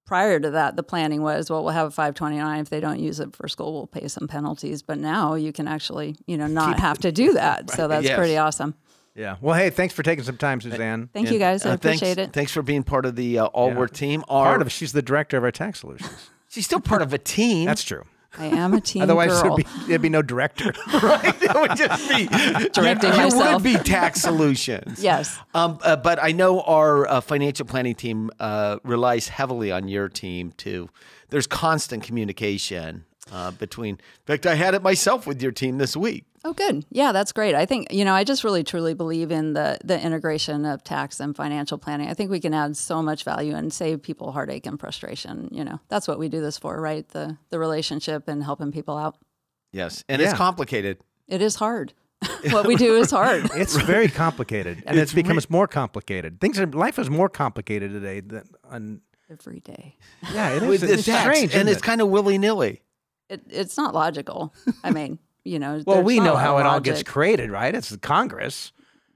prior to that, the planning was, well, we'll have a 529. If they don't use it for school, we'll pay some penalties. But now you can actually, you know, not have to do that. <laughs> So that's Yes. pretty awesome. Yeah. Well, hey, thanks for taking some time, Suzanne. Thank you guys. I uh, appreciate thanks, it. Thanks for being part of the uh, All Yeah. Work team. Our, Part of she's the director of our tax solutions. <laughs> She's still part of a team. That's true. I am a <laughs> team Otherwise, girl. there'd be, there'd be no director. <laughs> right. It would just be Directing you, you myself. would be tax solutions. yes. Um, uh, but I know our uh, financial planning team uh, relies heavily on your team too. There's constant communication uh, between. In fact, I had it myself with your team this week. Oh, good. Yeah, that's great. I think you know, I just really truly believe in the the integration of tax and financial planning. I think we can add so much value and save people heartache and frustration. You know, that's what we do this for, right? The the relationship and helping people out. Yes, and it's complicated. It is hard. <laughs> <laughs> what we do is hard. <laughs> It's very complicated, and it's, becomes more complicated. Things are life is more complicated today than. On, Every day. yeah, it is. With It's tax, strange, and isn't it's kind of willy nilly. It, it's not logical. I mean, <laughs> you know. Well, we know a how it all gets created, right? It's the Congress.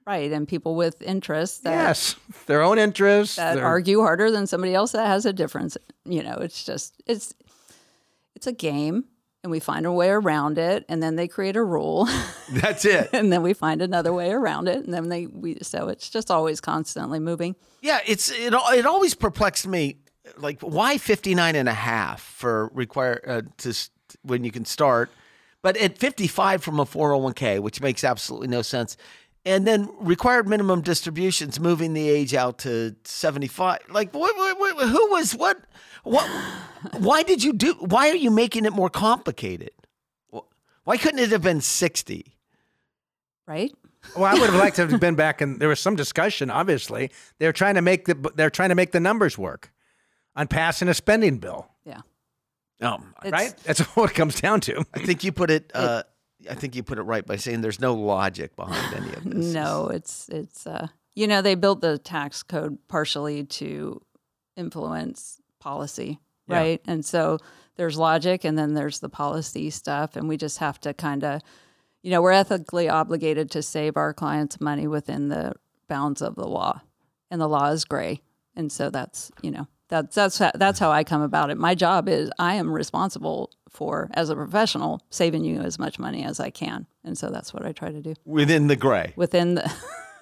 right, and people with interests that yes, <laughs> their own interests. that their- argue harder than somebody else that has a difference. You know, it's just it's it's a game, and we find a way around it, and then they create a rule, <laughs> That's it. and then we find another way around it, and then they we so it's just always constantly moving. Yeah, it's it. al- It always perplexed me. Like, why 59 and a half for require uh, to s- when you can start, but at 55 from a 401k, which makes absolutely no sense. And then required minimum distributions, moving the age out to 75. Like, what, what, what, who was what? What? <sighs> why did you do? Why are you making it more complicated? Why couldn't it have been 60? Right? Well, I would have liked to have <laughs> been back, and there was some discussion. Obviously, they're trying to make the they're trying to make the numbers work on passing a spending bill, Yeah. Oh, It's- right? That's <laughs> what it comes down to. I think you put <laughs> it. Uh, I think you put it right by saying there's no logic behind any of this. No, it's it's uh you know they built the tax code partially to influence policy, Yeah. right? And so there's logic and then there's the policy stuff and we just have to kind of you know, we're ethically obligated to save our clients money within the bounds of the law. And the law is gray. And so that's, you know, that's that's how, that's how I come about it. My job is I am responsible for as a professional saving you as much money as I can. And so that's what I try to do Within the gray. within the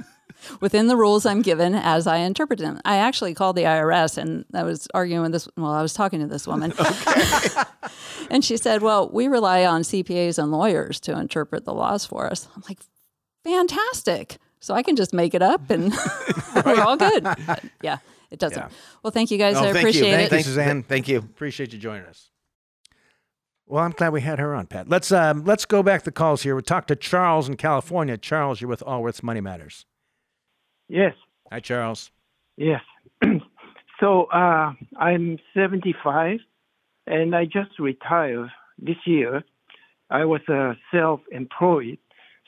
<laughs> within the rules I'm given as I interpret them. I actually called the IRS and I was arguing with this. Well, I was talking to this woman, <laughs> <laughs> and she said, "Well, we rely on CPAs and lawyers to interpret the laws for us." I'm like, "Fantastic!" So I can just make it up and we're all good. But yeah, it doesn't. Yeah. Well, thank you guys. Oh, I thank you. appreciate Thank it. you, Thank you, Suzanne. Thank you. Appreciate you joining us. Well, I'm glad we had her on, Pat. Let's um, let's go back the calls here. We'll talk to Charles in California. Charles, you're with Allworth's Money Matters. Yes, Hi, Charles. yes. <clears throat> so uh, I'm 75, and I just retired this year. I was uh, self-employed,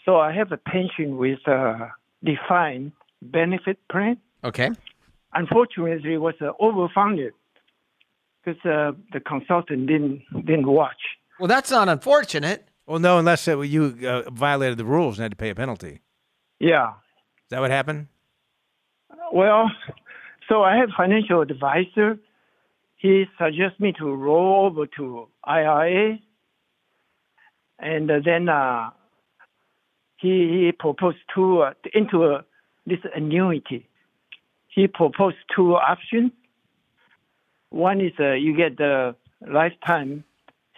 so I have a pension with a defined benefit plan. Okay. Unfortunately, it was uh, overfunded because uh, the consultant didn't didn't watch. Well, that's not unfortunate. Well, no, unless it, you uh, violated the rules and had to pay a penalty. Yeah. Is Yeah. that what happened? Well, so I have financial advisor. He suggests me to roll over to IRA, and uh, then uh, he he proposed to uh, into a, this annuity. He proposed two options. One is uh, you get the lifetime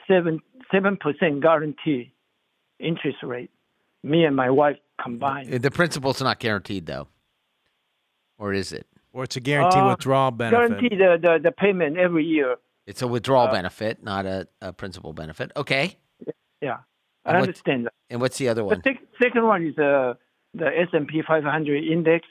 seven seven percent guarantee interest rate. Me and my wife combined. The principal's not guaranteed, though. Or is it? Or it's a guaranteed Uh, withdrawal benefit? Guarantee the, the, the payment every year. It's a withdrawal benefit, not a, a principal benefit. Okay. Yeah, And I what- understand that. And what's the other The one? sec- second one is uh, the S&P 500 index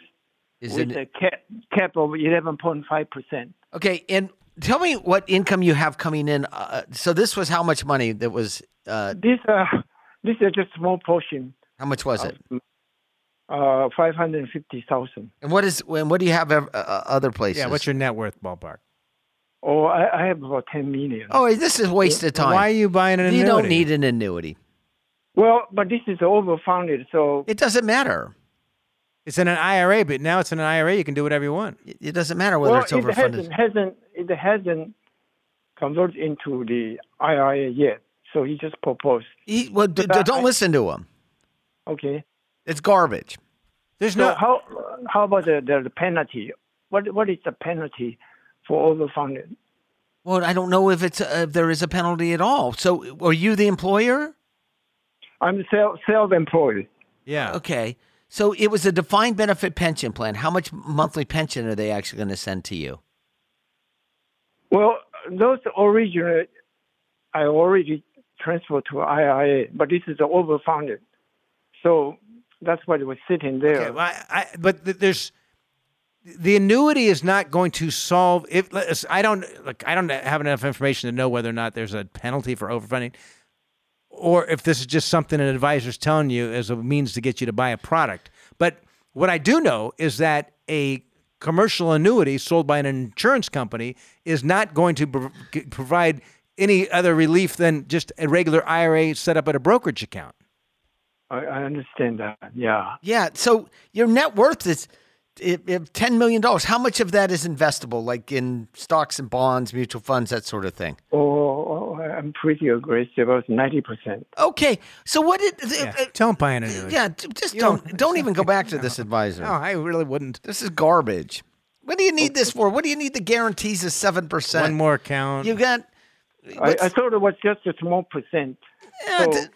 Is with it a cap, cap of 11.5 percent. okay? And tell me what income you have coming in. Uh, so this was how much money? That was uh, This uh, this is just small portion. how much was it? uh, five hundred fifty thousand. And what is and what do you have ev- uh, uh, other places? Yeah, what's your net worth ballpark? Oh, I, I have about ten million. Oh, this is a waste of time. Why are you buying an annuity? you don't need an annuity. Well, but this is overfunded, so It doesn't matter. It's in an IRA, but now it's in an IRA. You can do whatever you want. It it doesn't matter whether well, it's it overfunded. hasn't hasn't it hasn't converted into the IRA yet. So he just proposed. He, well, d- d- don't I- listen to him. Okay. It's garbage. There's So no. how how about the, the, the penalty? What what is the penalty for overfunded? Well, I don't know if it's uh, if there is a penalty at all. So, are you the employer? I'm self self employed. Yeah. Okay. So it was a defined benefit pension plan. How much monthly pension are they actually going to send to you? Well, those original I already transferred to IRA, but this is overfunded. So that's why it was sitting there. Okay, well, I, I, but th- there's the annuity is not going to solve if I don't like I don't have enough information to know whether or not there's a penalty for overfunding or if this is just something an advisor's telling you as a means to get you to buy a product. But what I do know is that a commercial annuity sold by an insurance company is not going to prov- g- provide any other relief than just a regular IRA set up at a brokerage account. I, I understand that. Yeah. Yeah. So your net worth is if, if ten million dollars. How much of that is investable, like in stocks and bonds, mutual funds, that sort of thing? Oh, I'm pretty aggressive. About ninety percent. Okay. So what did? Yeah. uh, Don't buy an annuity. yeah. Just You don't don't- don't even go <laughs> back to this advisor. No, I really wouldn't. This is garbage. What do you need this for? What do you need the guarantees of seven percent? One more account. You got. I, I thought it was just a small percent. Yeah, So- it,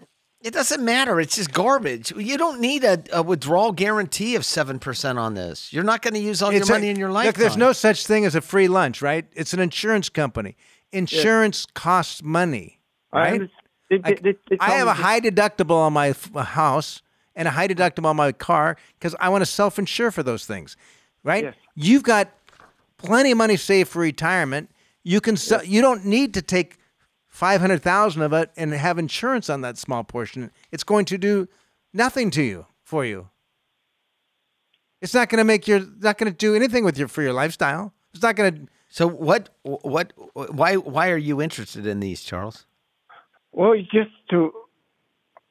it doesn't matter. It's just garbage. You don't need a, a withdrawal guarantee of 7% on this. You're not going to use all It's your a- money in your life. Look, there's no such thing as a free lunch, right? It's an insurance company. Insurance costs money, I right? understand. They- Like, they- they I have a high deductible on my uh, house and a high deductible on my car because I want to self-insure for those things, right? Yes. You've got plenty of money saved for retirement. You can sell, you don't need to take five hundred thousand of it and have insurance on that small portion. It's going to do nothing to you for you. It's not going to make your not going to do anything with your for your lifestyle. It's not going to. So what? What? Why? Why are you interested in these, Charles? Well, it's just to.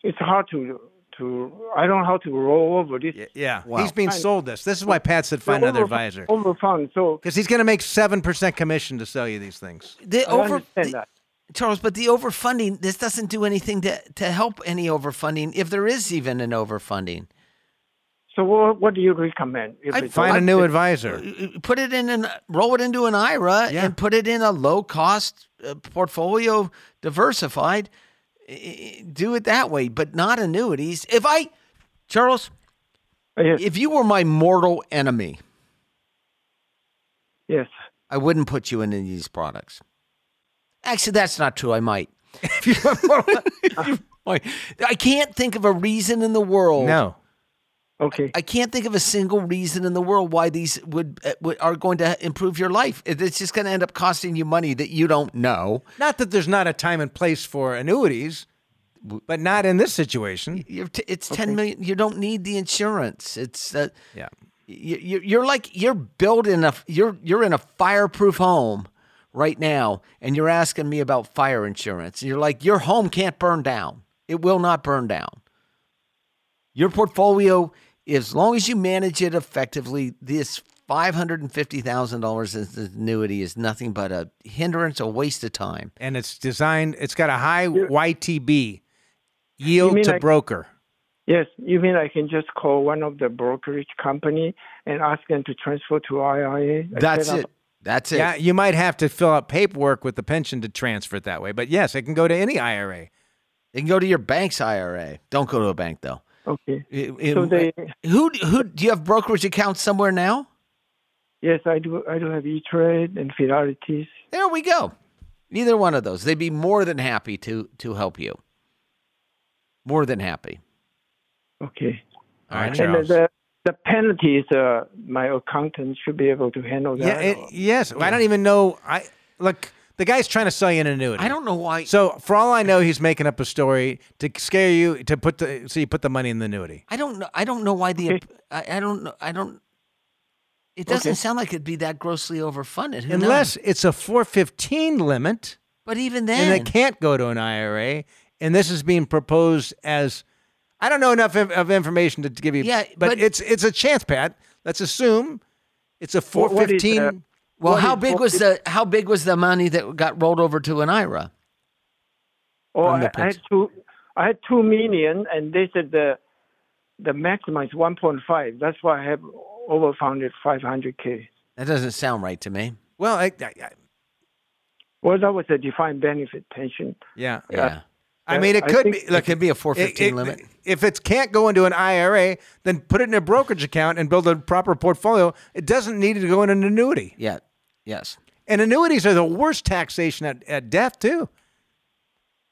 It's hard to to. I don't know how to roll over this. Yeah, Wow. he's being sold this. This is why Pat said find another over, advisor Overfund. So because he's going to make seven percent commission to sell you these things. The I over, understand the- that. Charles, but the overfunding. This doesn't do anything to to help any overfunding, if there is even an overfunding. So what, what do you recommend? If I'd Find a new this? advisor. Uh, uh, put it in an roll it into an IRA Yeah. and put it in a low cost uh, portfolio, diversified. I- I- Do it that way, but not annuities. If I, Charles, uh, Yes. if you were my mortal enemy, yes. I wouldn't put you in any of these products. Actually, that's not true. I might. <laughs> If you were mortal- if you might. I can't think of a reason in the world. No, Okay. I can't think of a single reason in the world why these would, uh, would are going to improve your life. It's just going to end up costing you money that you don't know. not that there's not a time and place for annuities, but not in this situation. You're t- it's ten million. You don't need the insurance. It's uh, Yeah. you, you- you're like you're building a you're you're in a fireproof home right now, and you're asking me about fire insurance. You're like your home can't burn down. It will not burn down. Your portfolio, as long as you manage it effectively, this five hundred and fifty thousand dollars in annuity is nothing but a hindrance, a waste of time. And it's designed. It's got a high YTB yield to like- broker. Yes. You mean I can just call one of the brokerage company and ask them to transfer to IRA? That's it. up- That's it. Yeah, you might have to fill out paperwork with the pension to transfer it that way. But yes, it can go to any IRA. It can go to your bank's IRA. Don't go to a bank though. Okay. It- it- So they. who who do you have brokerage accounts somewhere now? Yes, I do. I do have E Trade and Fidelities. There we go. Neither one of those. They'd be more than happy to to help you. More than happy. Okay. All right, And Charles. the the penalties, uh, my accountant should be able to handle Yeah, that. it, or- yes. I don't even know. I look. The guy's trying to sell you an annuity. I don't know why. So for all I know, he's making up a story to scare you to put the so you put the money in the annuity. I don't know. I don't know why the. Okay. I, I don't know. I don't. It doesn't Okay. sound like it'd be that grossly overfunded. Who knows? Unless it's a 415 limit but even then. and it can't go to an IRA, and this is being proposed as I don't know enough of, of information to give you. Yeah, but, but- it's it's a chance, Pat. Let's assume it's a What- what is, 415. uh, well, what how is- big was the how big was the money that got rolled over to an IRA? Oh, I, I had two. I had two million, and they said the the maximum is one point five. That's why I have overfunded five hundred k. That doesn't sound right to me. well, I, I, I- Well, that was a defined benefit pension. yeah. Yeah, I mean, it I could think- be. it Look, could be a 415 it- limit. If it can't go into an IRA, then put it in a brokerage account and build a proper portfolio. It doesn't need to go in an annuity. Yeah, yes. And annuities are the worst taxation at, at death too.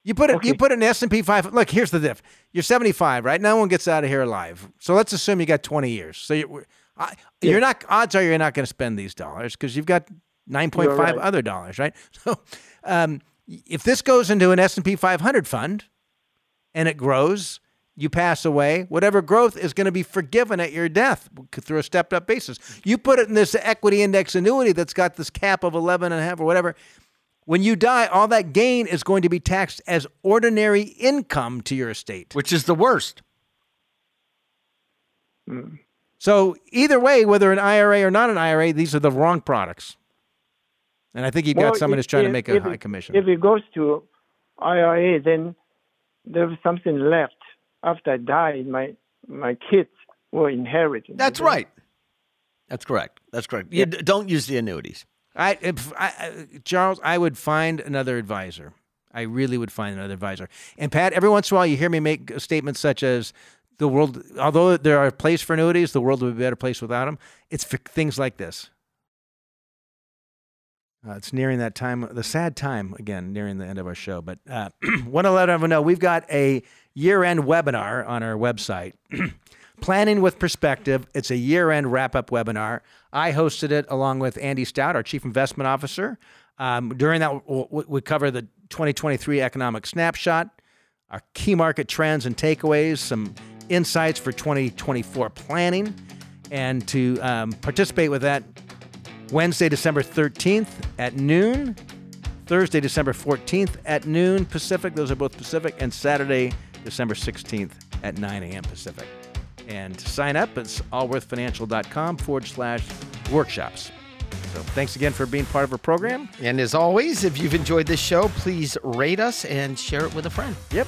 You put it. You put it in S and P five. Look, here's the diff. You're 75, right? No one gets out of here alive. So let's assume you got 20 years. So you're, I, you're not. Odds are you're not going to spend these dollars because you've got 9.5 right. other dollars, right? <laughs> So um, if this goes into an S and P 500 fund and it grows, you pass away. Whatever growth is going to be forgiven at your death through a stepped up basis. You put it in this equity index annuity that's got this cap of 11 and a half or whatever. When you die, all that gain is going to be taxed as ordinary income to your estate. Which is the worst. Hmm. So either way, whether an IRA or not an IRA, these are the wrong products. And I think you've got Well, someone who's trying to make a if high commission. If it goes to IRA, then there's something left after I die. My my kids will inherit. it. That's right. That's correct. That's correct. You d- don't use the annuities. I, if I, I- Charles, I would find another advisor. I really would find another advisor. And Pat, every once in a while, you hear me make statements such as the world, although there are a place for annuities, the world would be a better place without them. It's for things like this. Uh, it's nearing that time, the sad time again, nearing the end of our show. But uh, <clears throat> want to let everyone know we've got a year-end webinar on our website. <clears throat> Planning with Perspective. It's a year-end wrap-up webinar. I hosted it along with Andy Stout, our Chief Investment Officer. Um, during that, we cover the 2023 economic snapshot, our key market trends and takeaways, some insights for 2024 planning, and to um, participate with that, Wednesday, December 13th at noon, Thursday, December 14th at noon Pacific. Those are both Pacific, and Saturday, December 16th at 9 a.m. Pacific. And to sign up, it's allworthfinancial.com forward slash workshops. So thanks again for being part of our program. And as always, if you've enjoyed this show, please rate us and share it with a friend. Yep.